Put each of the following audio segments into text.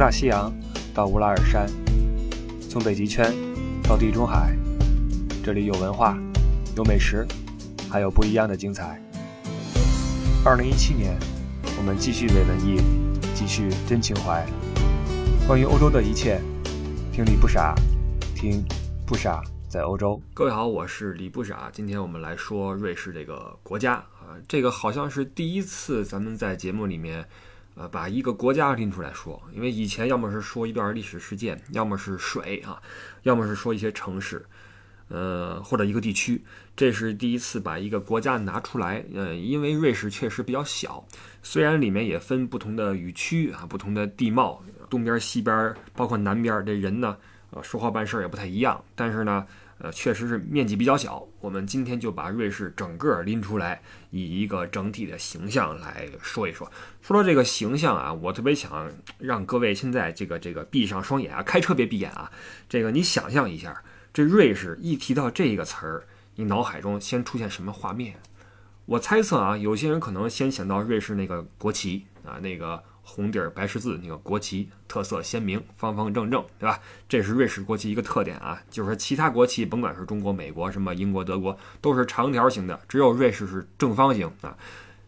大西洋到乌拉尔山，从北极圈到地中海，这里有文化，有美食，还有不一样的精彩。二零一七年，我们继续伪文艺，继续真情怀。关于欧洲的一切，听李不傻，听不傻在欧洲。各位好，我是李不傻。今天我们来说瑞士这个国家啊，这个好像是第一次咱们在节目里面。呃，把一个国家拎出来说，因为以前要么是说一段历史事件，要么是水啊，要么是说一些城市，呃，或者一个地区。这是第一次把一个国家拿出来。呃，因为瑞士确实比较小，虽然里面也分不同的语区啊，不同的地貌，东边、西边，包括南边，这人呢，呃，说话办事也不太一样，但是呢。呃，确实是面积比较小。我们今天就把瑞士整个拎出来，以一个整体的形象来说一说。说到这个形象啊，我特别想让各位现在这个这个闭上双眼啊，开车别闭眼啊。这个你想象一下，这瑞士一提到这个词儿，你脑海中先出现什么画面？我猜测啊，有些人可能先想到瑞士那个国旗啊，那个。红底儿白十字，那个国旗特色鲜明，方方正正，对吧？这是瑞士国旗一个特点啊。就是说，其他国旗，甭管是中国、美国、什么英国、德国，都是长条形的，只有瑞士是正方形啊。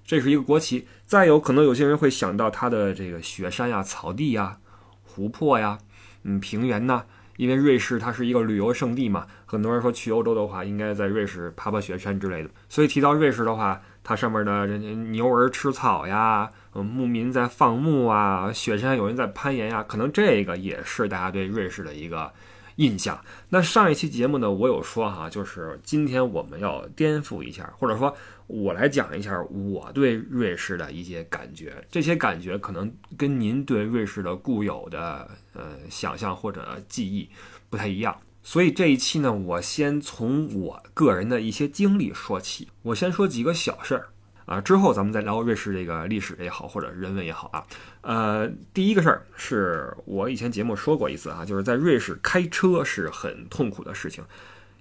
这是一个国旗。再有可能，有些人会想到它的这个雪山呀、草地呀、湖泊呀、嗯平原呐。因为瑞士它是一个旅游胜地嘛，很多人说去欧洲的话，应该在瑞士爬爬雪山之类的。所以提到瑞士的话，它上面的牛儿吃草呀。呃，牧民在放牧啊，雪山有人在攀岩呀，可能这个也是大家对瑞士的一个印象。那上一期节目呢，我有说哈，就是今天我们要颠覆一下，或者说我来讲一下我对瑞士的一些感觉。这些感觉可能跟您对瑞士的固有的呃想象或者记忆不太一样，所以这一期呢，我先从我个人的一些经历说起。我先说几个小事儿。啊，之后咱们再聊瑞士这个历史也好，或者人文也好啊。呃，第一个事儿是我以前节目说过一次啊，就是在瑞士开车是很痛苦的事情，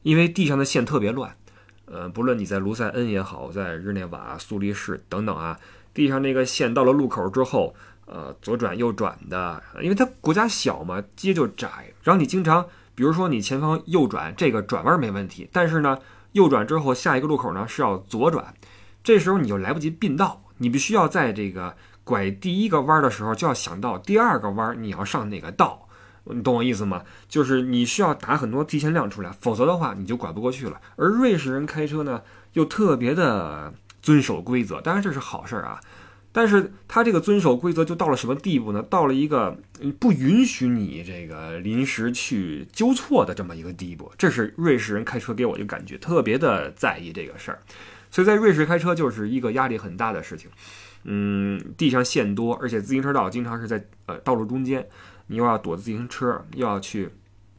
因为地上的线特别乱。呃，不论你在卢塞恩也好，在日内瓦、苏黎世等等啊，地上那个线到了路口之后，呃，左转右转的，因为它国家小嘛，街就窄，然后你经常，比如说你前方右转，这个转弯没问题，但是呢，右转之后下一个路口呢是要左转。这时候你就来不及并道，你必须要在这个拐第一个弯的时候就要想到第二个弯你要上哪个道，你懂我意思吗？就是你需要打很多提前量出来，否则的话你就拐不过去了。而瑞士人开车呢又特别的遵守规则，当然这是好事儿啊，但是他这个遵守规则就到了什么地步呢？到了一个不允许你这个临时去纠错的这么一个地步。这是瑞士人开车给我一个感觉，特别的在意这个事儿。所以在瑞士开车就是一个压力很大的事情，嗯，地上线多，而且自行车道经常是在呃道路中间，你又要躲自行车，又要去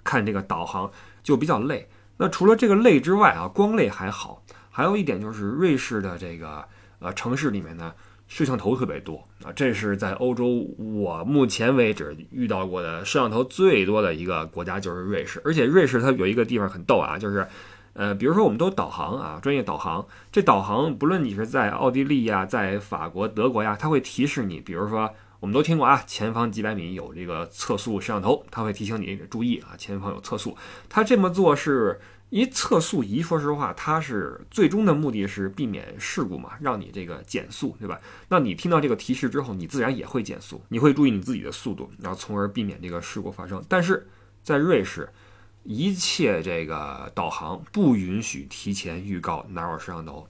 看这个导航，就比较累。那除了这个累之外啊，光累还好，还有一点就是瑞士的这个呃城市里面呢，摄像头特别多啊，这是在欧洲我目前为止遇到过的摄像头最多的一个国家就是瑞士，而且瑞士它有一个地方很逗啊，就是。呃，比如说我们都导航啊，专业导航。这导航不论你是在奥地利呀，在法国、德国呀，它会提示你。比如说，我们都听过啊，前方几百米有这个测速摄像头，它会提醒你注意啊，前方有测速。它这么做是一测速仪，说实话，它是最终的目的是避免事故嘛，让你这个减速，对吧？那你听到这个提示之后，你自然也会减速，你会注意你自己的速度，然后从而避免这个事故发生。但是在瑞士。一切这个导航不允许提前预告哪有摄像头，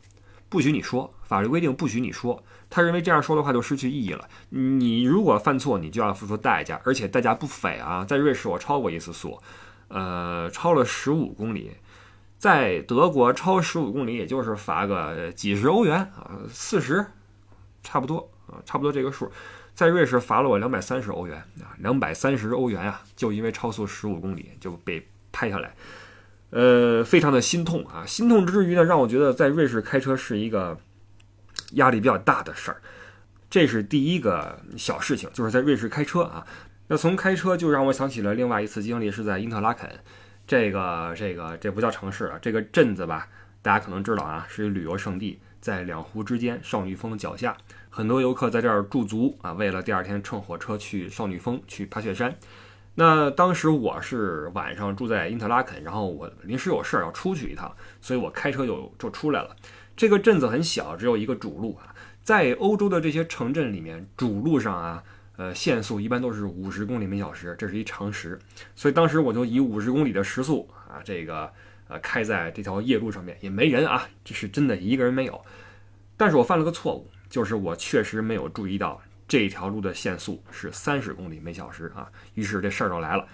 不许你说，法律规定不许你说。他认为这样说的话就失去意义了。你如果犯错，你就要付出代价，而且代价不菲啊。在瑞士我超过一次速，呃，超了十五公里，在德国超十五公里也就是罚个几十欧元啊，四十，差不多啊，差不多这个数。在瑞士罚了我两百三十欧元啊，两百三十欧元啊，就因为超速十五公里就被。拍下来，呃，非常的心痛啊！心痛之余呢，让我觉得在瑞士开车是一个压力比较大的事儿。这是第一个小事情，就是在瑞士开车啊。那从开车就让我想起了另外一次经历，是在因特拉肯。这个这个这不叫城市啊，这个镇子吧，大家可能知道啊，是旅游胜地，在两湖之间，少女峰的脚下。很多游客在这儿驻足啊，为了第二天乘火车去少女峰去爬雪山。那当时我是晚上住在因特拉肯，然后我临时有事儿要出去一趟，所以我开车就就出来了。这个镇子很小，只有一个主路啊。在欧洲的这些城镇里面，主路上啊，呃，限速一般都是五十公里每小时，这是一常识。所以当时我就以五十公里的时速啊，这个呃开在这条夜路上面，也没人啊，这是真的一个人没有。但是我犯了个错误，就是我确实没有注意到。这条路的限速是三十公里每小时啊，于是这事儿就来了，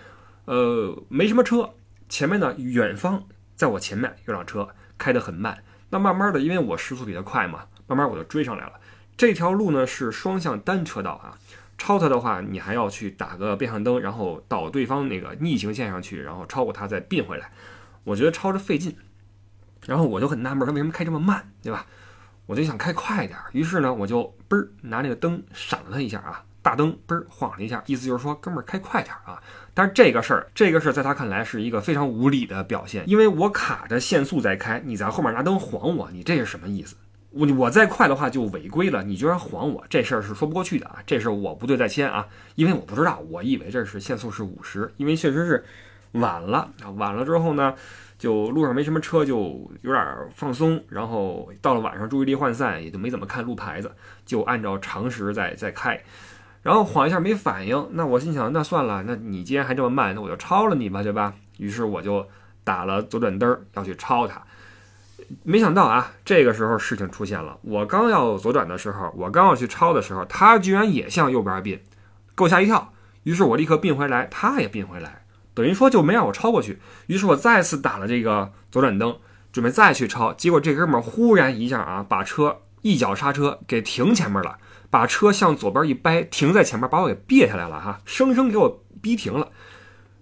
呃，没什么车，前面呢，远方在我前面有辆车开得很慢，那慢慢的，因为我时速比较快嘛，慢慢我就追上来了。这条路呢是双向单车道啊，超它的话，你还要去打个变向灯，然后到对方那个逆行线上去，然后超过它再并回来，我觉得超着费劲，然后我就很纳闷，它为什么开这么慢，对吧？我就想开快点，于是呢，我就嘣儿拿那个灯闪了他一下啊，大灯嘣儿晃了一下，意思就是说，哥们儿开快点啊。但是这个事儿，这个事儿在他看来是一个非常无理的表现，因为我卡着限速在开，你在后面拿灯晃我，你这是什么意思？我我再快的话就违规了，你居然晃我，这事儿是说不过去的啊。这事儿我不对在先啊，因为我不知道，我以为这是限速是五十，因为确实是晚了啊，晚了之后呢。就路上没什么车，就有点放松。然后到了晚上，注意力涣散，也就没怎么看路牌子，就按照常识在在开。然后晃一下没反应，那我心想，那算了，那你既然还这么慢，那我就超了你吧，对吧？于是我就打了左转灯要去超他。没想到啊，这个时候事情出现了，我刚要左转的时候，我刚要去超的时候，他居然也向右边并，给我吓一跳。于是我立刻并回来，他也并回来。等于说就没让我超过去，于是我再次打了这个左转灯，准备再去超，结果这哥们儿忽然一下啊，把车一脚刹车给停前面了，把车向左边一掰，停在前面，把我给别下来了哈，生生给我逼停了。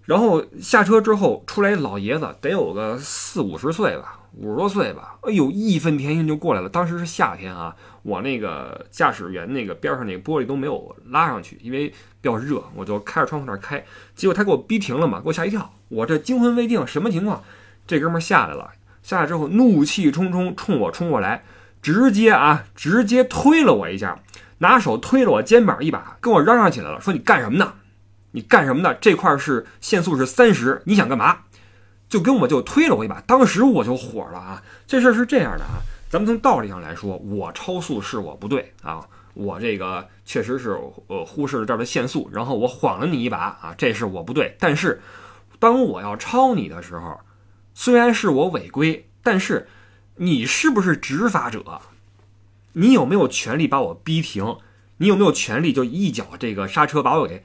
然后下车之后出来老爷子，得有个四五十岁吧，五十多岁吧，哎呦，义愤填膺就过来了。当时是夏天啊，我那个驾驶员那个边上那个玻璃都没有拉上去，因为比较热，我就开着窗户那开。结果他给我逼停了嘛，给我吓一跳，我这惊魂未定，什么情况？这哥们下来了，下来之后怒气冲冲冲我冲过来，直接啊，直接推了我一下，拿手推了我肩膀一把，跟我嚷嚷起来了，说你干什么呢？你干什么呢？这块是限速是三十，你想干嘛？就跟我就推了我一把，当时我就火了啊！这事儿是这样的啊，咱们从道理上来说，我超速是我不对啊，我这个确实是呃忽视了这儿的限速，然后我晃了你一把啊，这是我不对。但是当我要超你的时候，虽然是我违规，但是你是不是执法者？你有没有权利把我逼停？你有没有权利就一脚这个刹车把我给？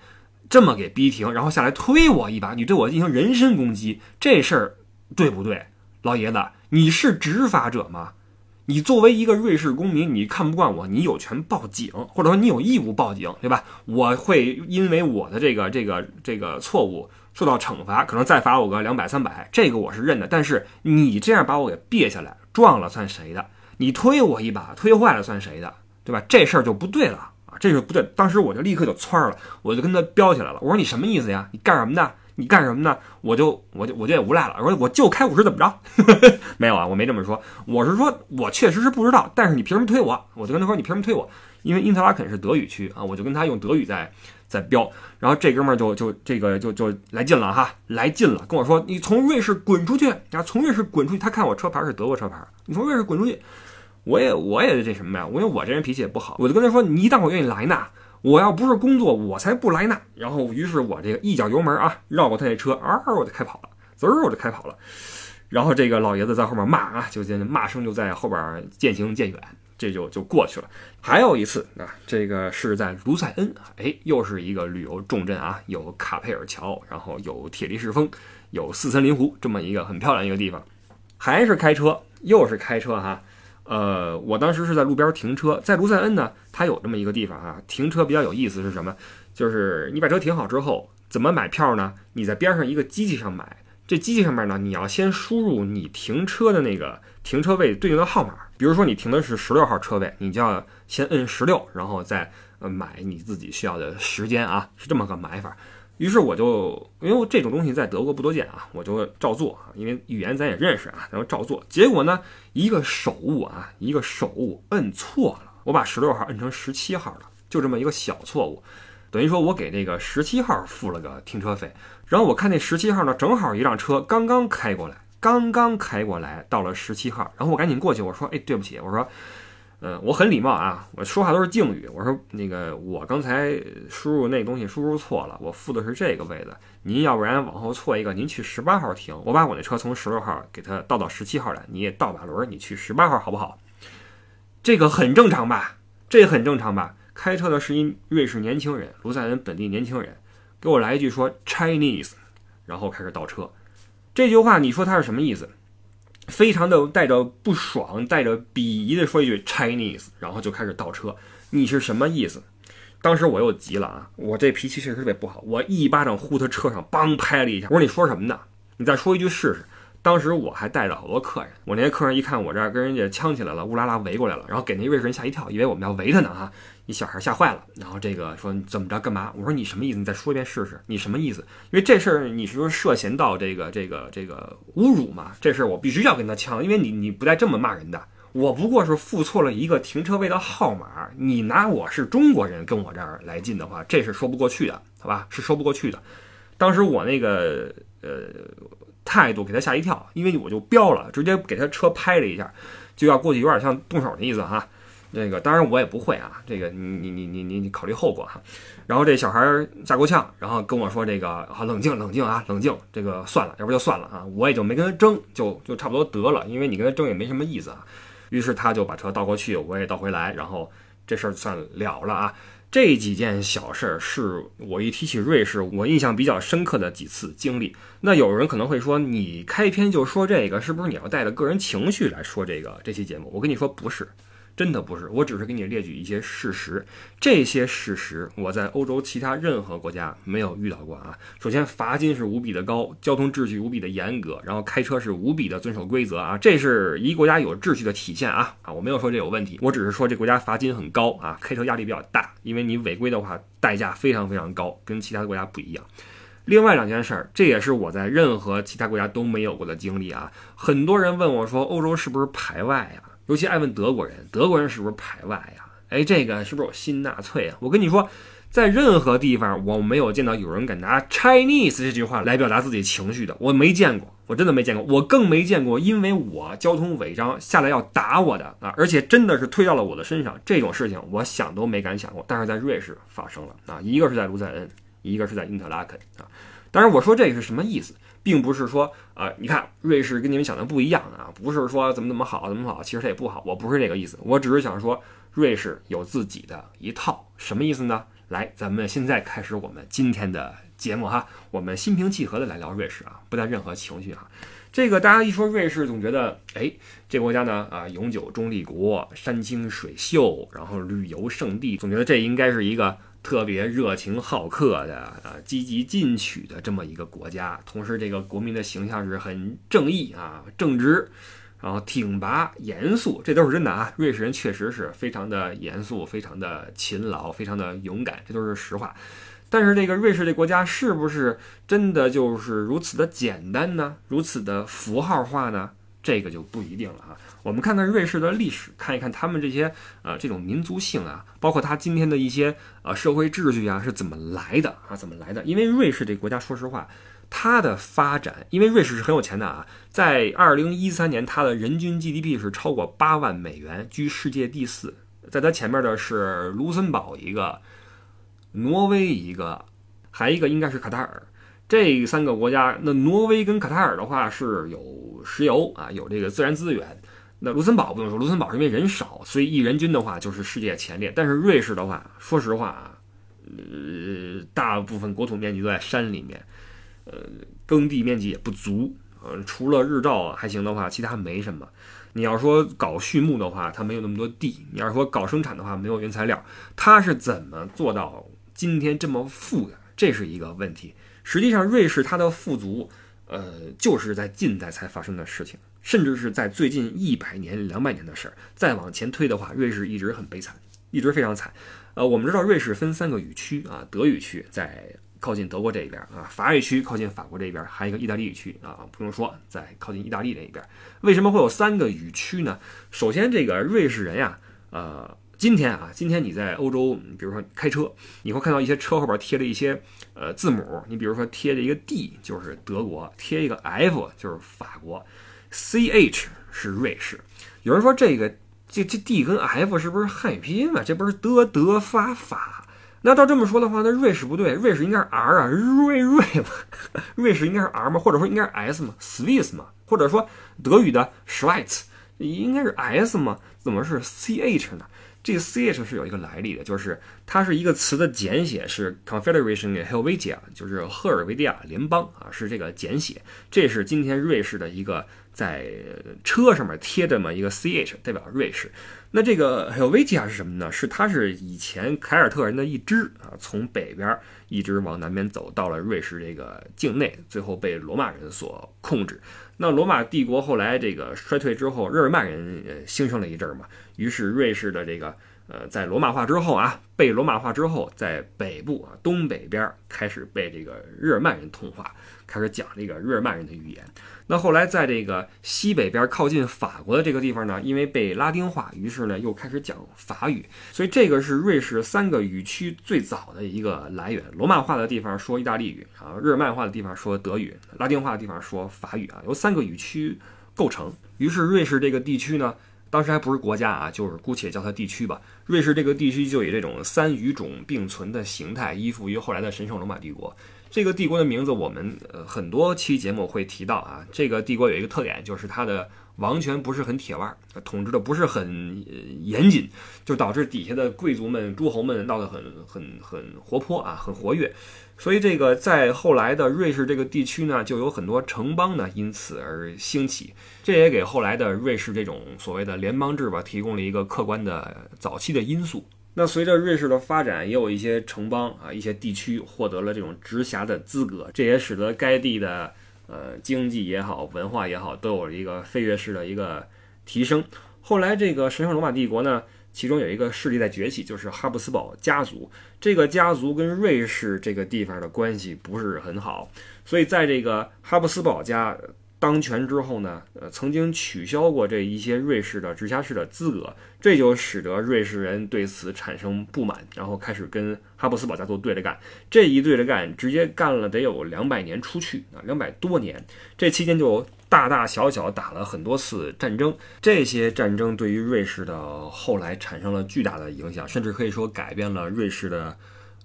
这么给逼停，然后下来推我一把，你对我进行人身攻击，这事儿对不对，老爷子？你是执法者吗？你作为一个瑞士公民，你看不惯我，你有权报警，或者说你有义务报警，对吧？我会因为我的这个这个这个错误受到惩罚，可能再罚我个两百三百，这个我是认的。但是你这样把我给别下来，撞了算谁的？你推我一把，推坏了算谁的？对吧？这事儿就不对了。这是不对，当时我就立刻就窜了，我就跟他飙起来了。我说你什么意思呀？你干什么的？你干什么呢？我就我就我就也无赖了。我说我就开五十怎么着？没有啊，我没这么说。我是说我确实是不知道，但是你凭什么推我？我就跟他说你凭什么推我？因为因特拉肯是德语区啊，我就跟他用德语在在飙。然后这哥们儿就就这个就就来劲了哈，来劲了，跟我说你从瑞士滚出去啊，从瑞士滚出去。他看我车牌是德国车牌，你从瑞士滚出去。我也我也这什么呀？因为我这人脾气也不好，我就跟他说：“你当我愿意来呢？我要不是工作，我才不来呢。”然后，于是我这个一脚油门啊，绕过他那车，啊，我就开跑了，滋儿我就开跑了。然后这个老爷子在后面骂啊，就骂声就在后边渐行渐远，这就就过去了。还有一次啊，这个是在卢塞恩，哎，又是一个旅游重镇啊，有卡佩尔桥，然后有铁力士峰，有四森林湖，这么一个很漂亮一个地方。还是开车，又是开车哈。呃，我当时是在路边停车，在卢塞恩呢，它有这么一个地方啊，停车比较有意思是什么？就是你把车停好之后，怎么买票呢？你在边上一个机器上买，这机器上面呢，你要先输入你停车的那个停车位对应的号码，比如说你停的是十六号车位，你就要先摁十六，然后再呃买你自己需要的时间啊，是这么个买法。于是我就，因为这种东西在德国不多见啊，我就照做啊，因为语言咱也认识啊，然后照做。结果呢，一个手误啊，一个手误摁错了我把十六号摁成十七号了，就这么一个小错误，等于说我给那个十七号付了个停车费。然后我看那十七号呢，正好一辆车刚刚开过来，刚刚开过来到了十七号，然后我赶紧过去，我说：“哎，对不起，我说。”嗯，我很礼貌啊，我说话都是敬语。我说那个，我刚才输入那东西输入错了，我付的是这个位子。您要不然往后错一个，您去十八号停，我把我那车从十六号给它倒到十七号来，你也倒把轮，你去十八号好不好？这个很正常吧？这很正常吧？开车的是一瑞士年轻人，卢塞恩本地年轻人，给我来一句说 Chinese，然后开始倒车。这句话你说他是什么意思？非常的带着不爽，带着鄙夷的说一句 Chinese，然后就开始倒车。你是什么意思？当时我又急了啊！我这脾气确实特别不好，我一巴掌呼他车上，梆拍了一下。我说你说什么呢？你再说一句试试。当时我还带着好多客人，我那些客人一看我这儿跟人家呛起来了，乌拉拉围过来了，然后给那瑞士人吓一跳，以为我们要围他呢哈。一小孩吓坏了，然后这个说怎么着干嘛？我说你什么意思？你再说一遍试试。你什么意思？因为这事儿你是说涉嫌到这个这个这个侮辱嘛？这事儿我必须要跟他呛，因为你你不带这么骂人的。我不过是付错了一个停车位的号码，你拿我是中国人跟我这儿来劲的话，这是说不过去的，好吧？是说不过去的。当时我那个呃。态度给他吓一跳，因为我就飙了，直接给他车拍了一下，就要过去，有点像动手的意思哈。这个当然我也不会啊，这个你你你你你考虑后果哈。然后这小孩吓够呛，然后跟我说这个啊冷静冷静啊冷静，这个算了，要不就算了啊，我也就没跟他争，就就差不多得了，因为你跟他争也没什么意思啊。于是他就把车倒过去，我也倒回来，然后这事儿算了了啊。这几件小事儿是我一提起瑞士，我印象比较深刻的几次经历。那有人可能会说，你开篇就说这个，是不是你要带着个人情绪来说这个这期节目？我跟你说，不是。真的不是，我只是给你列举一些事实。这些事实我在欧洲其他任何国家没有遇到过啊。首先，罚金是无比的高，交通秩序无比的严格，然后开车是无比的遵守规则啊。这是一个国家有秩序的体现啊啊！我没有说这有问题，我只是说这国家罚金很高啊，开车压力比较大，因为你违规的话代价非常非常高，跟其他的国家不一样。另外两件事儿，这也是我在任何其他国家都没有过的经历啊。很多人问我说，欧洲是不是排外呀？尤其爱问德国人，德国人是不是排外呀？哎，这个是不是有新纳粹啊？我跟你说，在任何地方我没有见到有人敢拿 Chinese 这句话来表达自己情绪的，我没见过，我真的没见过，我更没见过因为我交通违章下来要打我的啊！而且真的是推到了我的身上，这种事情我想都没敢想过，但是在瑞士发生了啊！一个是在卢塞恩，一个是在因特拉肯啊！当然，我说这个是什么意思？并不是说啊，你看瑞士跟你们想的不一样啊，不是说怎么怎么好怎么好，其实它也不好。我不是这个意思，我只是想说瑞士有自己的一套，什么意思呢？来，咱们现在开始我们今天的节目哈，我们心平气和的来聊瑞士啊，不带任何情绪哈。这个大家一说瑞士，总觉得哎，这国家呢啊，永久中立国，山清水秀，然后旅游胜地，总觉得这应该是一个。特别热情好客的啊，积极进取的这么一个国家，同时这个国民的形象是很正义啊、正直，然后挺拔、严肃，这都是真的啊。瑞士人确实是非常的严肃、非常的勤劳、非常的勇敢，这都是实话。但是这个瑞士这国家是不是真的就是如此的简单呢？如此的符号化呢？这个就不一定了啊。我们看看瑞士的历史，看一看他们这些呃这种民族性啊，包括他今天的一些呃社会秩序啊是怎么来的啊？怎么来的？因为瑞士这国家，说实话，它的发展，因为瑞士是很有钱的啊，在二零一三年，它的人均 GDP 是超过八万美元，居世界第四，在它前面的是卢森堡一个，挪威一个，还一个应该是卡塔尔。这三个国家，那挪威跟卡塔尔的话是有石油啊，有这个自然资源。那卢森堡不用说，卢森堡是因为人少，所以一人均的话就是世界前列。但是瑞士的话，说实话啊，呃，大部分国土面积都在山里面，呃，耕地面积也不足，呃，除了日照还行的话，其他没什么。你要说搞畜牧的话，它没有那么多地；你要说搞生产的话，没有原材料。它是怎么做到今天这么富的？这是一个问题。实际上，瑞士它的富足，呃，就是在近代才发生的事情。甚至是在最近一百年、两百年的事儿，再往前推的话，瑞士一直很悲惨，一直非常惨。呃，我们知道瑞士分三个语区啊，德语区在靠近德国这一边啊，法语区靠近法国这边，还有一个意大利语区啊，不用说，在靠近意大利这一边。为什么会有三个语区呢？首先，这个瑞士人呀，呃。今天啊，今天你在欧洲，比如说开车，你会看到一些车后边贴了一些呃字母，你比如说贴着一个 D 就是德国，贴一个 F 就是法国，CH 是瑞士。有人说这个这这 D 跟 F 是不是汉语拼音嘛？这不是德德法法？那照这么说的话，那瑞士不对，瑞士应该是 R 啊，瑞瑞嘛，瑞士应该是 R 嘛？或者说应该是 S 嘛？Swiss 嘛？或者说德语的 Schweiz 应该是 S 嘛？怎么是 CH 呢？这个 CH 是有一个来历的，就是它是一个词的简写，是 Confederation Helvetia，就是赫尔维蒂亚联邦啊，是这个简写。这是今天瑞士的一个在车上面贴这么一个 CH，代表瑞士。那这个 Helvetia 是什么呢？是它是以前凯尔特人的一支啊，从北边一直往南边走到了瑞士这个境内，最后被罗马人所控制。那罗马帝国后来这个衰退之后，日耳曼人呃兴盛了一阵儿嘛，于是瑞士的这个呃在罗马化之后啊，被罗马化之后，在北部啊东北边开始被这个日耳曼人同化，开始讲这个日耳曼人的语言。那后来在这个西北边靠近法国的这个地方呢，因为被拉丁化，于是呢又开始讲法语。所以这个是瑞士三个语区最早的一个来源。罗马化的地方说意大利语啊，日耳曼化的地方说德语，拉丁化的地方说法语啊，由三个语区构成。于是瑞士这个地区呢，当时还不是国家啊，就是姑且叫它地区吧。瑞士这个地区就以这种三语种并存的形态依附于后来的神圣罗马帝国。这个帝国的名字，我们呃很多期节目会提到啊。这个帝国有一个特点，就是它的王权不是很铁腕，统治的不是很严谨，就导致底下的贵族们、诸侯们闹得很很很活泼啊，很活跃。所以这个在后来的瑞士这个地区呢，就有很多城邦呢因此而兴起，这也给后来的瑞士这种所谓的联邦制吧提供了一个客观的早期的因素。那随着瑞士的发展，也有一些城邦啊，一些地区获得了这种直辖的资格，这也使得该地的呃经济也好，文化也好，都有一个飞跃式的一个提升。后来这个神圣罗马帝国呢，其中有一个势力在崛起，就是哈布斯堡家族。这个家族跟瑞士这个地方的关系不是很好，所以在这个哈布斯堡家。当权之后呢，呃，曾经取消过这一些瑞士的直辖市的资格，这就使得瑞士人对此产生不满，然后开始跟哈布斯堡家族对着干。这一对着干，直接干了得有两百年出去啊，两百多年。这期间就大大小小打了很多次战争，这些战争对于瑞士的后来产生了巨大的影响，甚至可以说改变了瑞士的。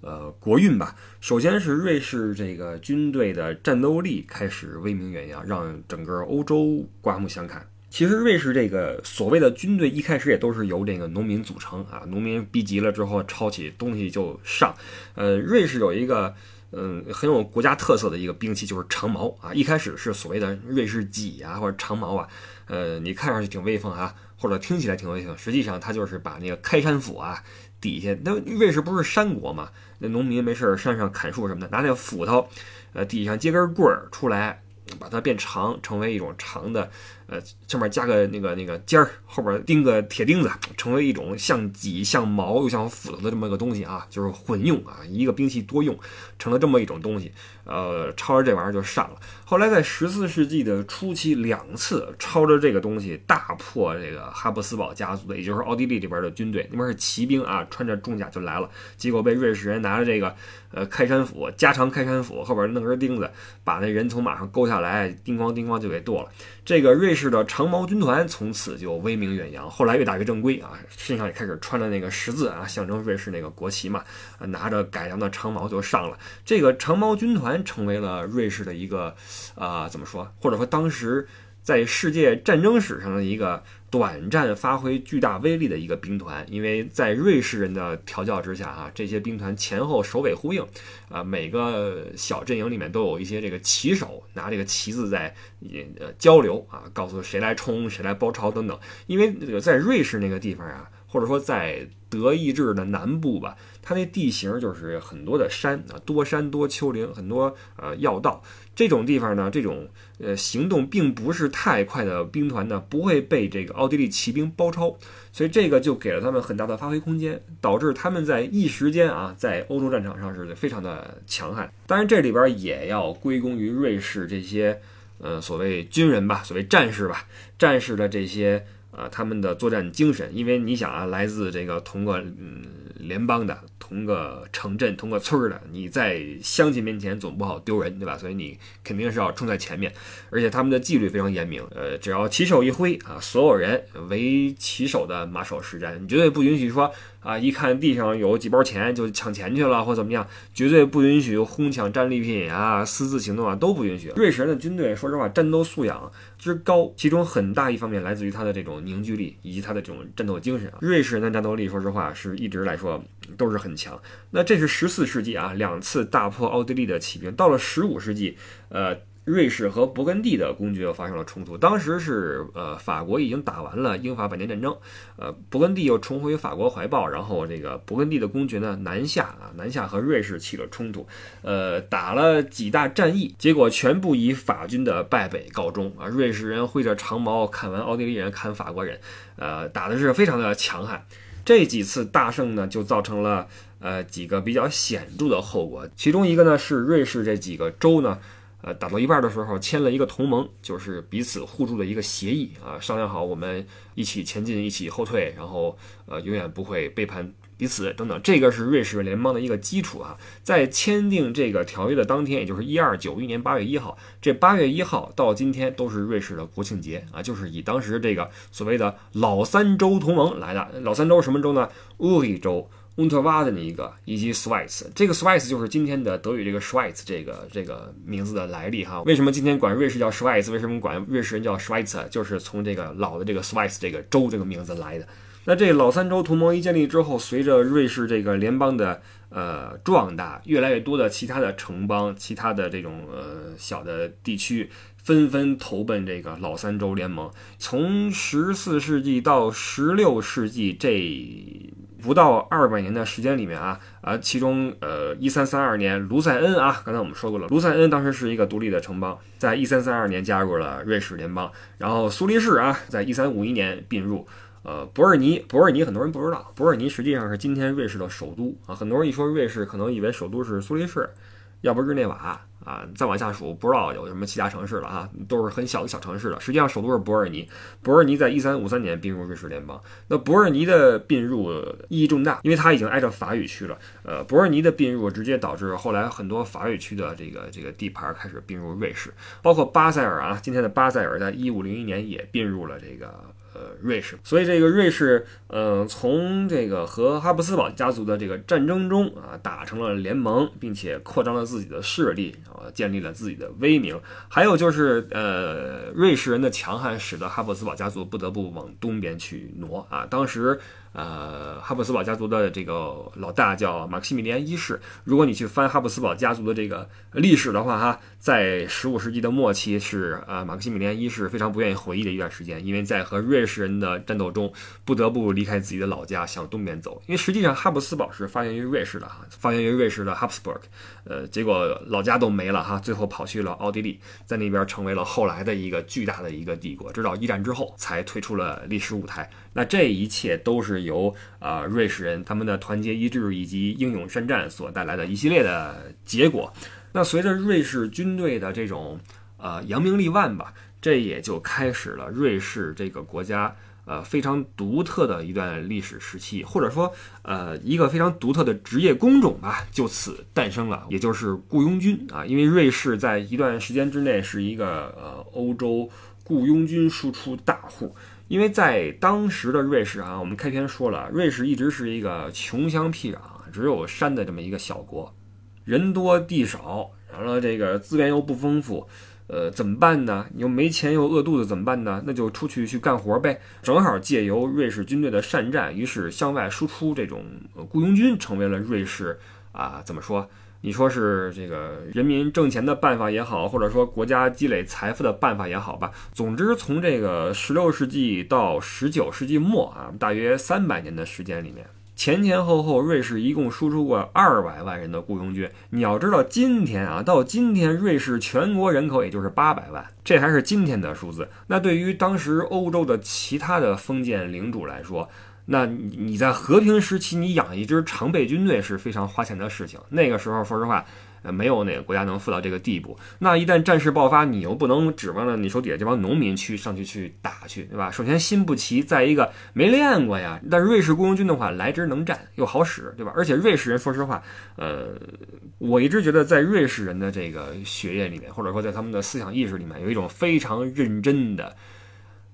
呃，国运吧。首先是瑞士这个军队的战斗力开始威名远扬，让整个欧洲刮目相看。其实瑞士这个所谓的军队一开始也都是由这个农民组成啊，农民逼急了之后抄起东西就上。呃，瑞士有一个嗯很有国家特色的一个兵器就是长矛啊，一开始是所谓的瑞士戟啊或者长矛啊，呃，你看上去挺威风啊，或者听起来挺威风，实际上它就是把那个开山斧啊底下，那瑞士不是山国嘛。那农民没事山上砍树什么的，拿那斧头，呃，底下接根棍儿出来，把它变长，成为一种长的。呃，上面加个那个那个尖儿，后边钉个铁钉子，成为一种像戟、像矛又像斧头的这么个东西啊，就是混用啊，一个兵器多用，成了这么一种东西。呃，抄着这玩意儿就上了。后来在十四世纪的初期，两次抄着这个东西大破这个哈布斯堡家族的，也就是奥地利这边的军队，那边是骑兵啊，穿着重甲就来了，结果被瑞士人拿着这个呃开山斧，加长开山斧，后边弄根钉子，把那人从马上勾下来，叮咣叮咣就给剁了。这个瑞是的长矛军团从此就威名远扬，后来越打越正规啊，身上也开始穿着那个十字啊，象征瑞士那个国旗嘛，拿着改良的长矛就上了。这个长矛军团成为了瑞士的一个，啊，怎么说？或者说当时在世界战争史上的一个。短暂发挥巨大威力的一个兵团，因为在瑞士人的调教之下，啊，这些兵团前后首尾呼应，啊，每个小阵营里面都有一些这个旗手拿这个旗子在呃交流啊，告诉谁来冲，谁来包抄等等。因为那个在瑞士那个地方啊，或者说在德意志的南部吧，它那地形就是很多的山啊，多山多丘陵，很多呃要道。这种地方呢，这种呃行动并不是太快的兵团呢，不会被这个奥地利骑兵包抄，所以这个就给了他们很大的发挥空间，导致他们在一时间啊，在欧洲战场上是非常的强悍。当然，这里边也要归功于瑞士这些呃所谓军人吧，所谓战士吧，战士的这些。啊，他们的作战精神，因为你想啊，来自这个同个嗯联邦的、同个城镇、同个村儿的，你在乡亲面前总不好丢人，对吧？所以你肯定是要冲在前面，而且他们的纪律非常严明，呃，只要旗手一挥啊，所有人为旗手的马首是瞻，你绝对不允许说。啊！一看地上有几包钱就抢钱去了，或怎么样，绝对不允许哄抢战利品啊！私自行动啊，都不允许。瑞士人的军队，说实话，战斗素养之高，其中很大一方面来自于他的这种凝聚力以及他的这种战斗精神啊。瑞士人的战斗力，说实话，是一直来说都是很很强。那这是十四世纪啊，两次大破奥地利的起兵。到了十五世纪，呃。瑞士和勃艮第的公爵又发生了冲突，当时是呃法国已经打完了英法百年战争，呃勃艮第又重回法国怀抱，然后这个勃艮第的公爵呢南下啊南下和瑞士起了冲突，呃打了几大战役，结果全部以法军的败北告终啊！瑞士人挥着长矛砍完奥地利人，砍法国人，呃打的是非常的强悍。这几次大胜呢，就造成了呃几个比较显著的后果，其中一个呢是瑞士这几个州呢。呃，打到一半的时候签了一个同盟，就是彼此互助的一个协议啊，商量好我们一起前进，一起后退，然后呃，永远不会背叛彼此等等。这个是瑞士联邦的一个基础啊。在签订这个条约的当天，也就是一二九一年八月一号，这八月一号到今天都是瑞士的国庆节啊，就是以当时这个所谓的老三州同盟来的。老三州什么州呢？乌里州。温特瓦的那一个，以及 Swiss，这个 Swiss 就是今天的德语这个 Schweiz 这个这个名字的来历哈。为什么今天管瑞士叫 Schweiz？为什么管瑞士人叫 Schweiz？就是从这个老的这个 Swiss 这个州这个名字来的。那这老三州同盟一建立之后，随着瑞士这个联邦的呃壮大，越来越多的其他的城邦、其他的这种呃小的地区纷纷投奔这个老三州联盟。从十四世纪到十六世纪这。不到二百年的时间里面啊啊，其中呃，一三三二年卢塞恩啊，刚才我们说过了，卢塞恩当时是一个独立的城邦，在一三三二年加入了瑞士联邦，然后苏黎世啊，在一三五一年并入，呃，伯尔尼，伯尔尼很多人不知道，伯尔尼实际上是今天瑞士的首都啊，很多人一说瑞士，可能以为首都是苏黎世，要不日内瓦。啊，再往下数，不知道有什么其他城市了啊，都是很小的小城市了。实际上，首都是伯尔尼。伯尔尼在一三五三年并入瑞士联邦。那伯尔尼的并入意义重大，因为它已经挨着法语区了。呃，伯尔尼的并入直接导致后来很多法语区的这个这个地盘开始并入瑞士，包括巴塞尔啊，今天的巴塞尔在一五零一年也并入了这个。呃，瑞士，所以这个瑞士，呃，从这个和哈布斯堡家族的这个战争中啊，打成了联盟，并且扩张了自己的势力，啊，建立了自己的威名。还有就是，呃，瑞士人的强悍使得哈布斯堡家族不得不往东边去挪啊。当时。呃，哈布斯堡家族的这个老大叫马克西米连一世。如果你去翻哈布斯堡家族的这个历史的话，哈，在十五世纪的末期是呃马克西米连一世非常不愿意回忆的一段时间，因为在和瑞士人的战斗中不得不离开自己的老家向东边走。因为实际上哈布斯堡是发源于瑞士的哈，发源于瑞士的 Habsburg，呃，结果老家都没了哈，最后跑去了奥地利，在那边成为了后来的一个巨大的一个帝国，直到一战之后才退出了历史舞台。那这一切都是由啊瑞士人他们的团结一致以及英勇善战所带来的一系列的结果。那随着瑞士军队的这种呃扬名立万吧，这也就开始了瑞士这个国家呃非常独特的一段历史时期，或者说呃一个非常独特的职业工种吧，就此诞生了，也就是雇佣军啊。因为瑞士在一段时间之内是一个呃欧洲雇佣军输出大户。因为在当时的瑞士啊，我们开篇说了，瑞士一直是一个穷乡僻壤、只有山的这么一个小国，人多地少，完了这个资源又不丰富，呃，怎么办呢？你又没钱又饿肚子，怎么办呢？那就出去去干活呗。正好借由瑞士军队的善战，于是向外输出这种雇佣军，成为了瑞士啊，怎么说？你说是这个人民挣钱的办法也好，或者说国家积累财富的办法也好吧。总之，从这个十六世纪到十九世纪末啊，大约三百年的时间里面，前前后后，瑞士一共输出过二百万人的雇佣军。你要知道，今天啊，到今天，瑞士全国人口也就是八百万，这还是今天的数字。那对于当时欧洲的其他的封建领主来说，那你你在和平时期，你养一支常备军队是非常花钱的事情。那个时候，说实话，没有哪个国家能富到这个地步。那一旦战事爆发，你又不能指望着你手底下这帮农民去上去去打去，对吧？首先心不齐，再一个没练过呀。但是瑞士雇佣军的话，来之能战，又好使，对吧？而且瑞士人说实话，呃，我一直觉得在瑞士人的这个血液里面，或者说在他们的思想意识里面，有一种非常认真的。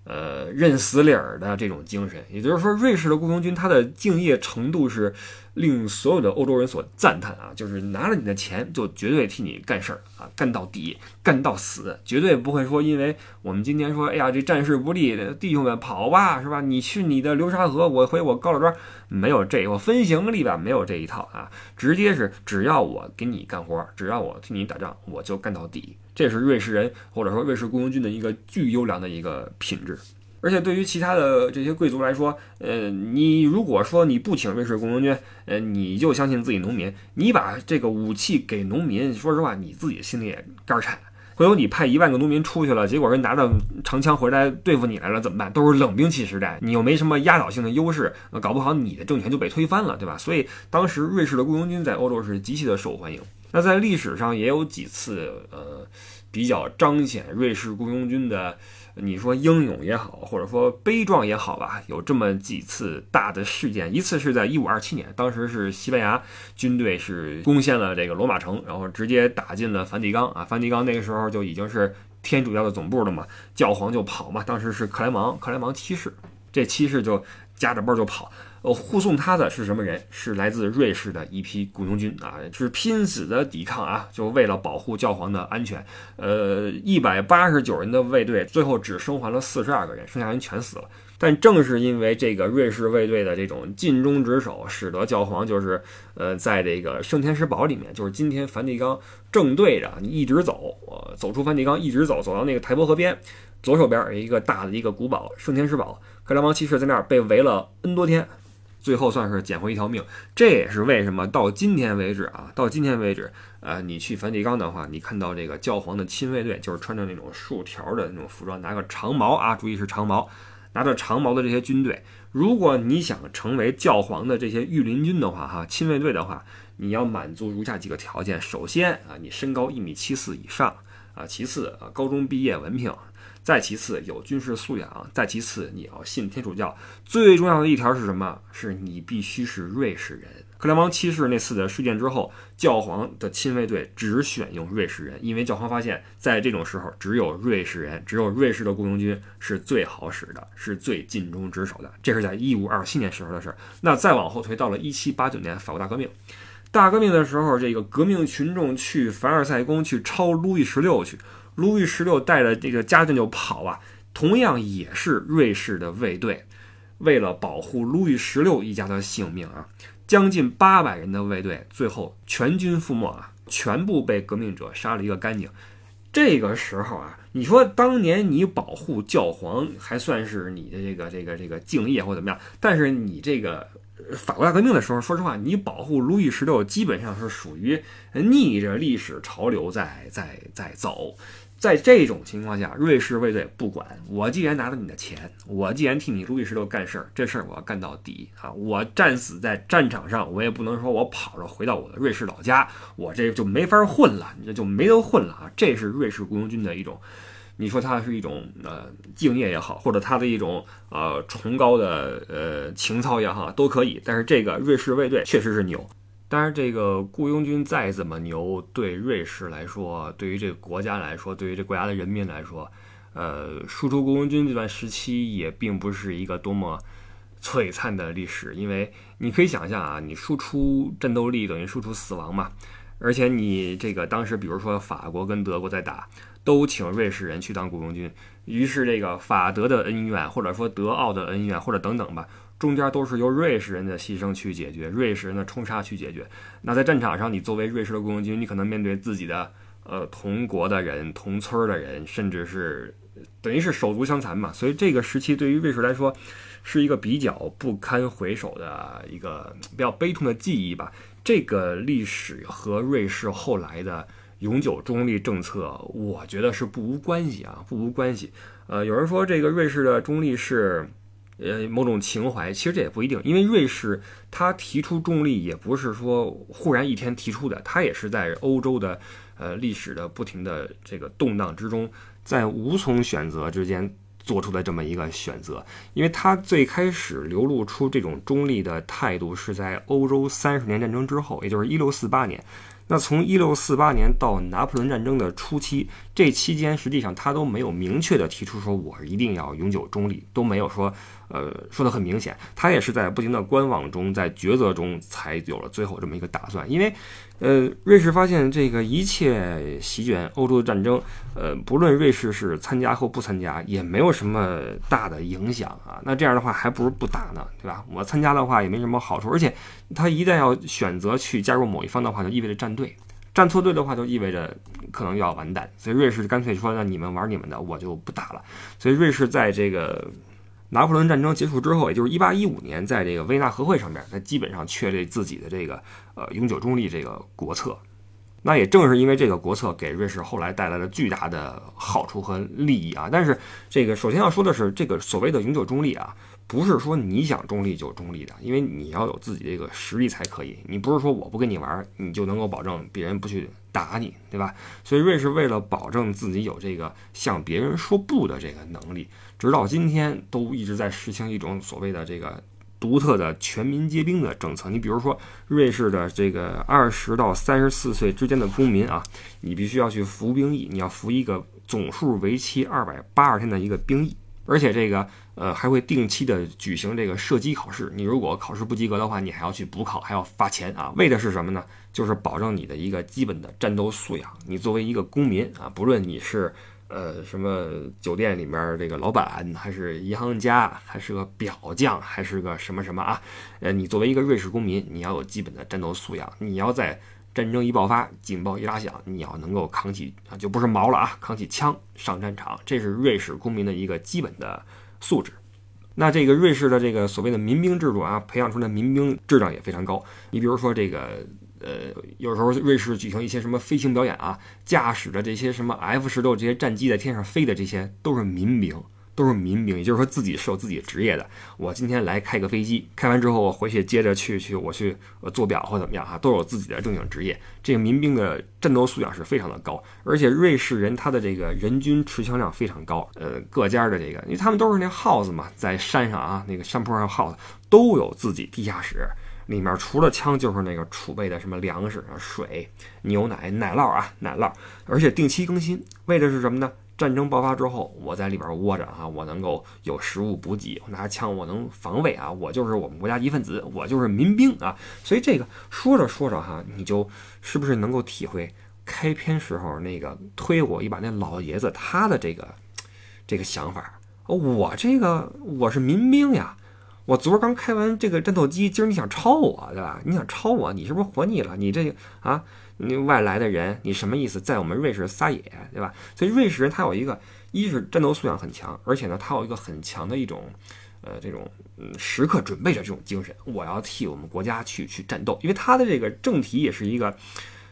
呃，认死理儿的这种精神，也就是说，瑞士的雇佣军他的敬业程度是令所有的欧洲人所赞叹啊！就是拿了你的钱，就绝对替你干事儿啊，干到底，干到死，绝对不会说因为我们今天说，哎呀，这战事不利，弟兄们跑吧，是吧？你去你的流沙河，我回我高老庄，没有这，我分行李吧，没有这一套啊，直接是只要我给你干活，只要我替你打仗，我就干到底。这是瑞士人或者说瑞士雇佣军的一个巨优良的一个品质，而且对于其他的这些贵族来说，呃，你如果说你不请瑞士雇佣军，呃，你就相信自己农民，你把这个武器给农民，说实话，你自己心里也肝颤。回头你派一万个农民出去了，结果人拿着长枪回来对付你来了，怎么办？都是冷兵器时代，你又没什么压倒性的优势，搞不好你的政权就被推翻了，对吧？所以当时瑞士的雇佣军在欧洲是极其的受欢迎。那在历史上也有几次，呃，比较彰显瑞士雇佣军的，你说英勇也好，或者说悲壮也好吧，有这么几次大的事件。一次是在一五二七年，当时是西班牙军队是攻陷了这个罗马城，然后直接打进了梵蒂冈啊。梵蒂冈那个时候就已经是天主教的总部了嘛，教皇就跑嘛。当时是克莱芒，克莱芒七世，这七世就夹着包就跑。呃，护送他的是什么人？是来自瑞士的一批雇佣军啊，是拼死的抵抗啊，就为了保护教皇的安全。呃，一百八十九人的卫队，最后只生还了四十二个人，剩下人全死了。但正是因为这个瑞士卫队的这种尽忠职守，使得教皇就是呃，在这个圣天使堡里面，就是今天梵蒂冈正对着，你一直走，呃，走出梵蒂冈，一直走，走到那个台伯河边，左手边有一个大的一个古堡圣天使堡，克莱芒骑士在那儿被围了 N 多天。最后算是捡回一条命，这也是为什么到今天为止啊，到今天为止，呃，你去梵蒂冈的话，你看到这个教皇的亲卫队，就是穿着那种竖条的那种服装，拿个长矛啊，注意是长矛，拿着长矛的这些军队，如果你想成为教皇的这些御林军的话，哈，亲卫队的话，你要满足如下几个条件：首先啊，你身高一米七四以上啊；其次啊，高中毕业文凭。再其次有军事素养，再其次你要信天主教，最重要的一条是什么？是你必须是瑞士人。克莱芒七世那次的事件之后，教皇的亲卫队只选用瑞士人，因为教皇发现，在这种时候，只有瑞士人，只有瑞士的雇佣军是最好使的，是最尽忠职守的。这是在一五二七年时候的事儿。那再往后推，到了一七八九年法国大革命，大革命的时候，这个革命群众去凡尔赛宫去抄路易十六去。路易十六带着这个家眷就跑啊，同样也是瑞士的卫队，为了保护路易十六一家的性命啊，将近八百人的卫队最后全军覆没啊，全部被革命者杀了一个干净。这个时候啊，你说当年你保护教皇还算是你的这个这个这个敬业或怎么样，但是你这个法国大革命的时候，说实话，你保护路易十六基本上是属于逆着历史潮流在在在走。在这种情况下，瑞士卫队不管我，既然拿了你的钱，我既然替你路易十六干事儿，这事儿我要干到底啊！我战死在战场上，我也不能说我跑着回到我的瑞士老家，我这就没法混了，这就没得混了啊！这是瑞士雇佣军的一种，你说它是一种呃敬业也好，或者他的一种呃崇高的呃情操也好，都可以。但是这个瑞士卫队确实是牛。当然，这个雇佣军再怎么牛，对瑞士来说，对于这个国家来说，对于这国家的人民来说，呃，输出雇佣军这段时期也并不是一个多么璀璨的历史。因为你可以想象啊，你输出战斗力等于输出死亡嘛。而且你这个当时，比如说法国跟德国在打，都请瑞士人去当雇佣军，于是这个法德的恩怨，或者说德奥的恩怨，或者等等吧。中间都是由瑞士人的牺牲去解决，瑞士人的冲杀去解决。那在战场上，你作为瑞士的雇佣军，你可能面对自己的呃同国的人、同村的人，甚至是等于是手足相残嘛。所以这个时期对于瑞士来说，是一个比较不堪回首的一个比较悲痛的记忆吧。这个历史和瑞士后来的永久中立政策，我觉得是不无关系啊，不无关系。呃，有人说这个瑞士的中立是。呃某种情怀，其实这也不一定，因为瑞士它提出中立也不是说忽然一天提出的，它也是在欧洲的呃历史的不停的这个动荡之中，在无从选择之间。做出的这么一个选择，因为他最开始流露出这种中立的态度是在欧洲三十年战争之后，也就是一六四八年。那从一六四八年到拿破仑战争的初期，这期间实际上他都没有明确的提出说我一定要永久中立，都没有说，呃，说的很明显。他也是在不停的观望中，在抉择中才有了最后这么一个打算，因为。呃，瑞士发现这个一切席卷欧洲的战争，呃，不论瑞士是参加或不参加，也没有什么大的影响啊。那这样的话，还不如不打呢，对吧？我参加的话也没什么好处，而且他一旦要选择去加入某一方的话，就意味着站队，站错队的话，就意味着可能要完蛋。所以瑞士干脆说，那你们玩你们的，我就不打了。所以瑞士在这个。拿破仑战争结束之后，也就是一八一五年，在这个维纳和会上面，他基本上确立自己的这个呃永久中立这个国策。那也正是因为这个国策，给瑞士后来带来了巨大的好处和利益啊。但是这个首先要说的是，这个所谓的永久中立啊。不是说你想中立就中立的，因为你要有自己这个实力才可以。你不是说我不跟你玩，你就能够保证别人不去打你，对吧？所以瑞士为了保证自己有这个向别人说不的这个能力，直到今天都一直在实行一种所谓的这个独特的全民皆兵的政策。你比如说，瑞士的这个二十到三十四岁之间的公民啊，你必须要去服兵役，你要服一个总数为期二百八十天的一个兵役。而且这个呃还会定期的举行这个射击考试，你如果考试不及格的话，你还要去补考，还要发钱啊。为的是什么呢？就是保证你的一个基本的战斗素养。你作为一个公民啊，不论你是呃什么酒店里面这个老板，还是银行家，还是个表匠，还是个什么什么啊，呃，你作为一个瑞士公民，你要有基本的战斗素养，你要在。战争一爆发，警报一拉响，你要能够扛起啊，就不是矛了啊，扛起枪上战场，这是瑞士公民的一个基本的素质。那这个瑞士的这个所谓的民兵制度啊，培养出来的民兵质量也非常高。你比如说这个，呃，有时候瑞士举行一些什么飞行表演啊，驾驶着这些什么 F 十六这些战机在天上飞的，这些都是民兵。都是民兵，也就是说自己是有自己职业的。我今天来开个飞机，开完之后我回去接着去去我去做表或怎么样哈，都有自己的正经职业。这个民兵的战斗素养是非常的高，而且瑞士人他的这个人均持枪量非常高。呃，各家的这个，因为他们都是那耗子嘛，在山上啊，那个山坡上耗子都有自己地下室，里面除了枪就是那个储备的什么粮食啊、水、牛奶、奶酪啊，奶酪，而且定期更新，为的是什么呢？战争爆发之后，我在里边窝着啊，我能够有食物补给，拿枪我能防卫啊，我就是我们国家一份子，我就是民兵啊。所以这个说着说着哈，你就是不是能够体会开篇时候那个推我一把那老爷子他的这个这个想法？我这个我是民兵呀，我昨儿刚开完这个战斗机，今儿你想抄我对吧？你想抄我，你是不是活腻了？你这个啊？你外来的人，你什么意思？在我们瑞士撒野，对吧？所以瑞士人他有一个，一是战斗素养很强，而且呢，他有一个很强的一种，呃，这种嗯时刻准备着这种精神。我要替我们国家去去战斗，因为他的这个政体也是一个，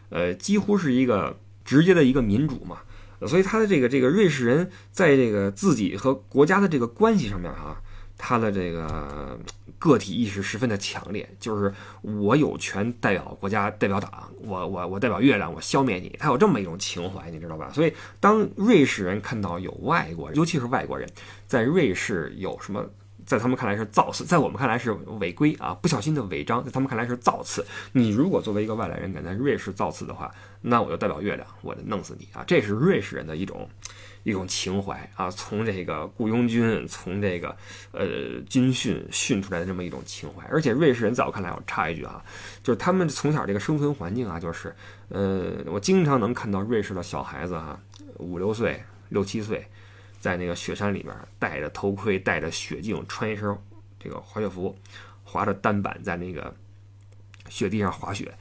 呃，几乎是一个直接的一个民主嘛。所以他的这个这个瑞士人在这个自己和国家的这个关系上面哈。他的这个个体意识十分的强烈，就是我有权代表国家、代表党，我我我代表月亮，我消灭你。他有这么一种情怀，你知道吧？所以，当瑞士人看到有外国人，尤其是外国人，在瑞士有什么，在他们看来是造次，在我们看来是违规啊，不小心的违章，在他们看来是造次。你如果作为一个外来人敢在瑞士造次的话，那我就代表月亮，我得弄死你啊！这是瑞士人的一种。一种情怀啊，从这个雇佣军，从这个呃军训训出来的这么一种情怀。而且瑞士人在我看来，我插一句啊，就是他们从小这个生存环境啊，就是呃，我经常能看到瑞士的小孩子哈，五六岁、六七岁，在那个雪山里面戴着头盔、戴着雪镜，穿一身这个滑雪服，滑着单板在那个雪地上滑雪。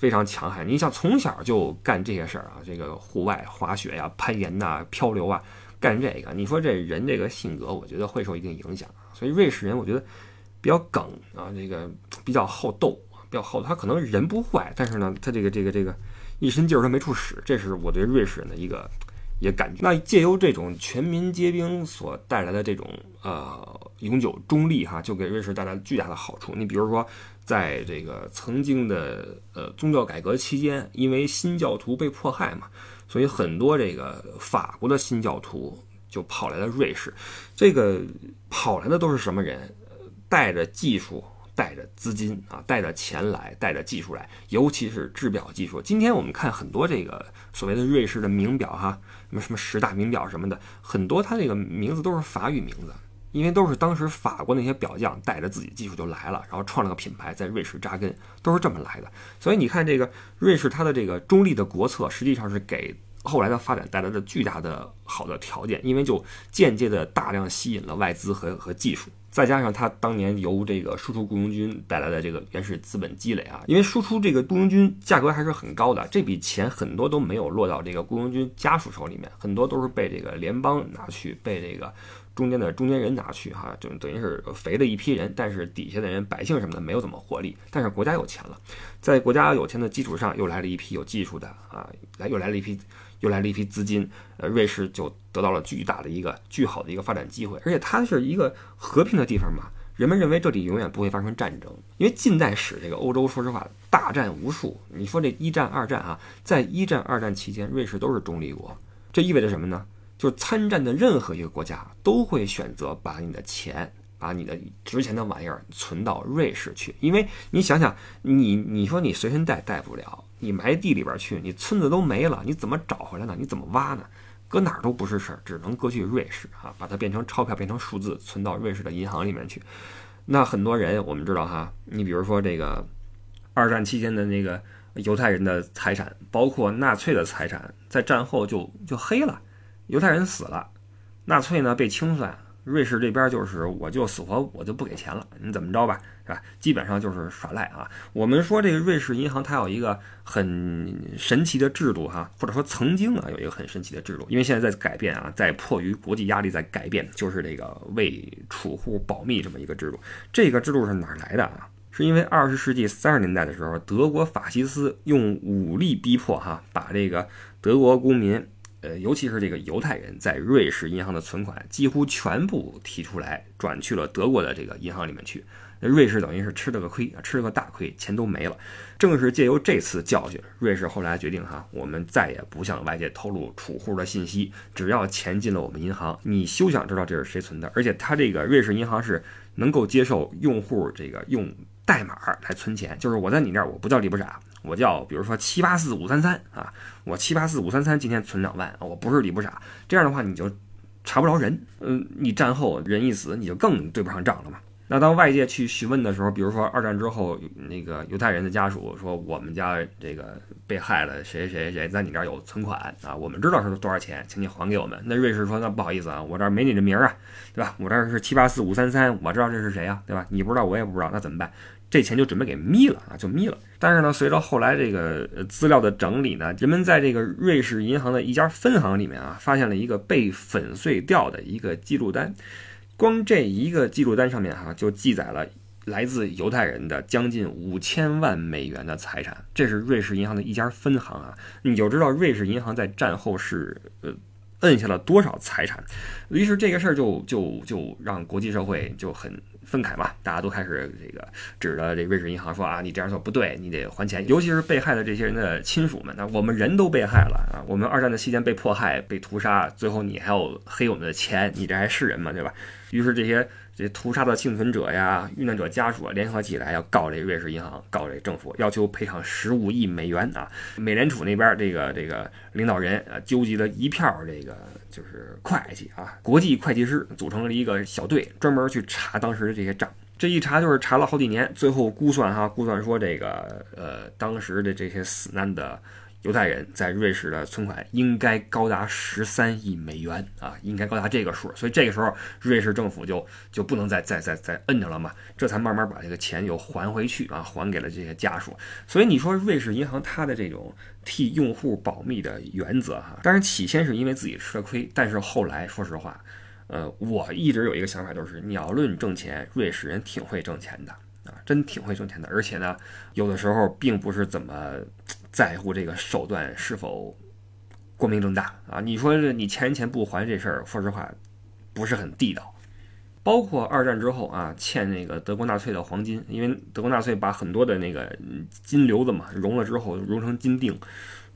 非常强悍，你想从小就干这些事儿啊，这个户外滑雪呀、攀岩呐、漂流啊，干这个，你说这人这个性格，我觉得会受一定影响。所以瑞士人我觉得比较梗啊，这个比较好斗，比较好。他可能人不坏，但是呢，他这个这个这个一身劲儿他没处使，这是我对瑞士人的一个也感觉。那借由这种全民皆兵所带来的这种呃永久中立哈，就给瑞士带来巨大的好处。你比如说，在这个曾经的呃宗教改革期间，因为新教徒被迫害嘛，所以很多这个法国的新教徒就跑来了瑞士。这个跑来的都是什么人？带着技术。带着资金啊，带着钱来，带着技术来，尤其是制表技术。今天我们看很多这个所谓的瑞士的名表哈，什么什么十大名表什么的，很多它这个名字都是法语名字，因为都是当时法国那些表匠带着自己技术就来了，然后创了个品牌，在瑞士扎根，都是这么来的。所以你看这个瑞士它的这个中立的国策，实际上是给后来的发展带来了巨大的好的条件，因为就间接的大量吸引了外资和和技术。再加上他当年由这个输出雇佣军带来的这个原始资本积累啊，因为输出这个雇佣军价格还是很高的，这笔钱很多都没有落到这个雇佣军家属手里面，很多都是被这个联邦拿去，被这个中间的中间人拿去，哈，就等于是肥的一批人，但是底下的人百姓什么的没有怎么获利，但是国家有钱了，在国家有钱的基础上，又来了一批有技术的啊，来又来了一批。又来了一批资金，呃，瑞士就得到了巨大的一个巨好的一个发展机会，而且它是一个和平的地方嘛，人们认为这里永远不会发生战争，因为近代史这个欧洲，说实话，大战无数。你说这一战、二战啊，在一战、二战期间，瑞士都是中立国，这意味着什么呢？就是参战的任何一个国家都会选择把你的钱。把你的值钱的玩意儿存到瑞士去，因为你想想，你你说你随身带带不了，你埋地里边去，你村子都没了，你怎么找回来呢？你怎么挖呢？搁哪儿都不是事儿，只能搁去瑞士啊，把它变成钞票，变成数字，存到瑞士的银行里面去。那很多人我们知道哈，你比如说这个二战期间的那个犹太人的财产，包括纳粹的财产，在战后就就黑了，犹太人死了，纳粹呢被清算。瑞士这边就是我就死活我就不给钱了，你怎么着吧，是吧？基本上就是耍赖啊。我们说这个瑞士银行它有一个很神奇的制度哈，或者说曾经啊有一个很神奇的制度，因为现在在改变啊，在迫于国际压力在改变，就是这个为储户保密这么一个制度。这个制度是哪来的啊？是因为二十世纪三十年代的时候，德国法西斯用武力逼迫哈，把这个德国公民。呃，尤其是这个犹太人在瑞士银行的存款几乎全部提出来，转去了德国的这个银行里面去。那瑞士等于是吃了个亏啊，吃了个大亏，钱都没了。正是借由这次教训，瑞士后来决定哈，我们再也不向外界透露储户的信息，只要钱进了我们银行，你休想知道这是谁存的。而且它这个瑞士银行是能够接受用户这个用代码来存钱，就是我在你那儿，我不叫李不傻。我叫，比如说七八四五三三啊，我七八四五三三今天存两万，我不是李不傻，这样的话你就查不着人，嗯，你战后人一死，你就更对不上账了嘛。那当外界去询问的时候，比如说二战之后那个犹太人的家属说，我们家这个被害了，谁谁谁在你这儿有存款啊，我们知道是多少钱，请你还给我们。那瑞士说，那不好意思啊，我这儿没你的名儿啊，对吧？我这儿是七八四五三三，我知道这是谁啊，对吧？你不知道，我也不知道，那怎么办？这钱就准备给眯了啊，就眯了。但是呢，随着后来这个资料的整理呢，人们在这个瑞士银行的一家分行里面啊，发现了一个被粉碎掉的一个记录单。光这一个记录单上面哈，就记载了来自犹太人的将近五千万美元的财产。这是瑞士银行的一家分行啊，你就知道瑞士银行在战后是呃摁下了多少财产。于是这个事儿就就就让国际社会就很。分开嘛，大家都开始这个指着这瑞士银行说啊，你这样做不对，你得还钱。尤其是被害的这些人的亲属们，那我们人都被害了啊，我们二战的期间被迫害、被屠杀，最后你还要黑我们的钱，你这还是人吗？对吧？于是这些。这屠杀的幸存者呀，遇难者家属联合起来要告这瑞士银行，告这政府，要求赔偿十五亿美元啊！美联储那边这个这个领导人啊，纠集了一票这个就是会计啊，国际会计师组成了一个小队，专门去查当时的这些账。这一查就是查了好几年，最后估算哈，估算说这个呃，当时的这些死难的。犹太人在瑞士的存款应该高达十三亿美元啊，应该高达这个数，所以这个时候瑞士政府就就不能再再再再摁着了嘛，这才慢慢把这个钱又还回去啊，还给了这些家属。所以你说瑞士银行它的这种替用户保密的原则哈，当然起先是因为自己吃了亏，但是后来说实话，呃，我一直有一个想法，就是你要论挣钱，瑞士人挺会挣钱的啊，真挺会挣钱的，而且呢，有的时候并不是怎么。在乎这个手段是否光明正大啊。你说你欠钱不还这事儿，说实话不是很地道。包括二战之后啊，欠那个德国纳粹的黄金，因为德国纳粹把很多的那个金瘤子嘛融了之后融成金锭，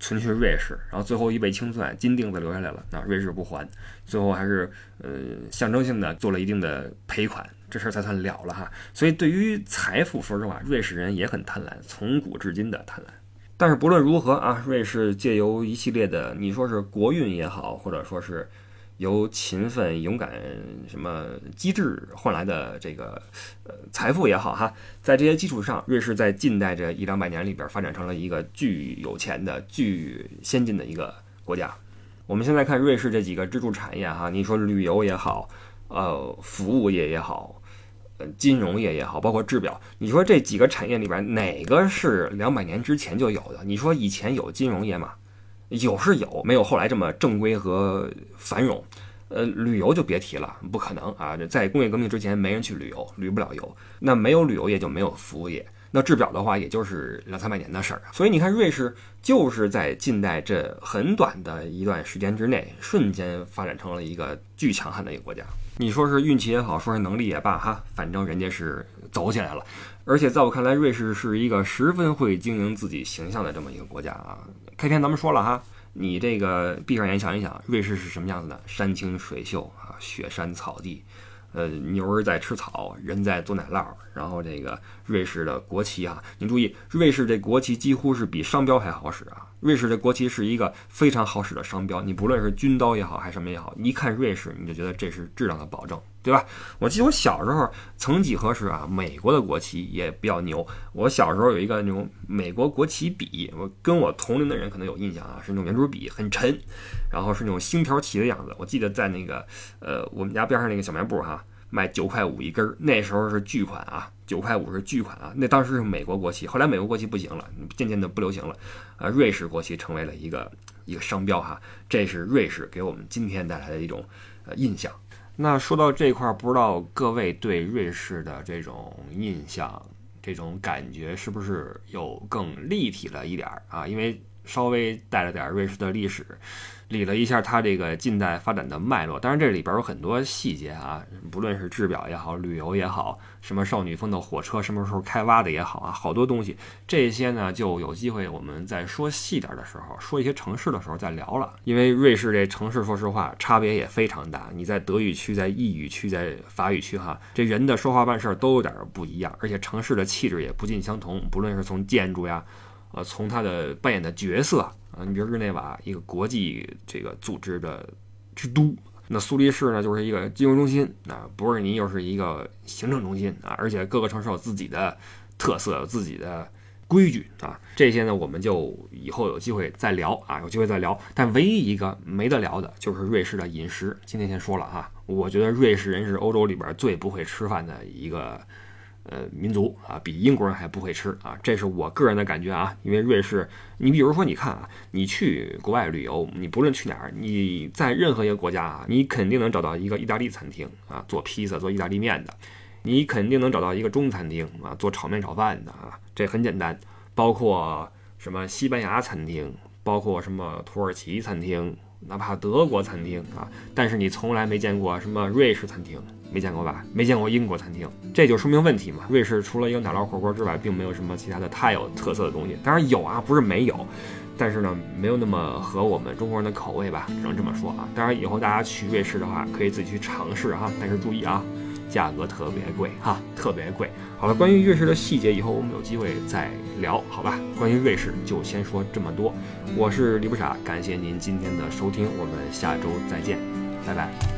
存去瑞士，然后最后一被清算，金锭子留下来了，那瑞士不还，最后还是呃象征性的做了一定的赔款，这事儿才算了了哈。所以对于财富，说实话，瑞士人也很贪婪，从古至今的贪婪。但是不论如何啊，瑞士借由一系列的，你说是国运也好，或者说是。由勤奋、勇敢、什么机智换来的这个呃财富也好哈，在这些基础上，瑞士在近代这一两百年里边发展成了一个巨有钱的、巨先进的一个国家。我们现在看瑞士这几个支柱产业哈，你说旅游也好，呃，服务业也好，呃金融业也好，包括制表，你说这几个产业里边哪个是两百年之前就有的？你说以前有金融业吗？有是有，没有后来这么正规和繁荣。呃，旅游就别提了，不可能啊！在工业革命之前，没人去旅游，旅不了游。那没有旅游业，就没有服务业。那制表的话，也就是两三百年的事儿。所以你看，瑞士就是在近代这很短的一段时间之内，瞬间发展成了一个巨强悍的一个国家。你说是运气也好，说是能力也罢，哈，反正人家是走起来了。而且在我看来，瑞士是一个十分会经营自己形象的这么一个国家啊。开篇咱们说了哈，你这个闭上眼想一想，瑞士是什么样子的？山清水秀啊，雪山草地，呃，牛儿在吃草，人在做奶酪。然后这个瑞士的国旗啊，您注意，瑞士这国旗几乎是比商标还好使啊。瑞士的国旗是一个非常好使的商标，你不论是军刀也好，还是什么也好，一看瑞士你就觉得这是质量的保证。对吧？我记得我小时候，曾几何时啊，美国的国旗也比较牛。我小时候有一个那种美国国旗笔，我跟我同龄的人可能有印象啊，是那种圆珠笔，很沉，然后是那种星条旗的样子。我记得在那个呃我们家边上那个小卖部哈，卖九块五一根儿，那时候是巨款啊，九块五是巨款啊。那当时是美国国旗，后来美国国旗不行了，渐渐的不流行了，呃，瑞士国旗成为了一个一个商标哈。这是瑞士给我们今天带来的一种呃印象。那说到这块儿，不知道各位对瑞士的这种印象、这种感觉是不是有更立体了一点儿啊？因为稍微带了点瑞士的历史。理了一下它这个近代发展的脉络，当然这里边有很多细节啊，不论是制表也好，旅游也好，什么少女峰的火车什么时候开挖的也好啊，好多东西，这些呢就有机会我们在说细点的时候，说一些城市的时候再聊了。因为瑞士这城市，说实话差别也非常大。你在德语区、在意语区、在法语区，哈，这人的说话办事都有点不一样，而且城市的气质也不尽相同，不论是从建筑呀。呃，从他的扮演的角色啊，你比如日内瓦一个国际这个组织的之都，那苏黎世呢就是一个金融中心啊，伯尔尼又是一个行政中心啊，而且各个城市有自己的特色，有自己的规矩啊，这些呢我们就以后有机会再聊啊，有机会再聊。但唯一一个没得聊的就是瑞士的饮食，今天先说了哈，我觉得瑞士人是欧洲里边最不会吃饭的一个。呃，民族啊，比英国人还不会吃啊，这是我个人的感觉啊。因为瑞士，你比如说，你看啊，你去国外旅游，你不论去哪儿，你在任何一个国家啊，你肯定能找到一个意大利餐厅啊，做披萨、做意大利面的；你肯定能找到一个中餐厅啊，做炒面、炒饭的啊，这很简单。包括什么西班牙餐厅，包括什么土耳其餐厅，哪怕德国餐厅啊，但是你从来没见过什么瑞士餐厅。没见过吧？没见过英国餐厅，这就说明问题嘛。瑞士除了一个奶酪火锅之外，并没有什么其他的太有特色的东西。当然有啊，不是没有，但是呢，没有那么合我们中国人的口味吧，只能这么说啊。当然以后大家去瑞士的话，可以自己去尝试哈，但是注意啊，价格特别贵哈，特别贵。好了，关于瑞士的细节，以后我们有机会再聊，好吧？关于瑞士就先说这么多。我是李不傻，感谢您今天的收听，我们下周再见，拜拜。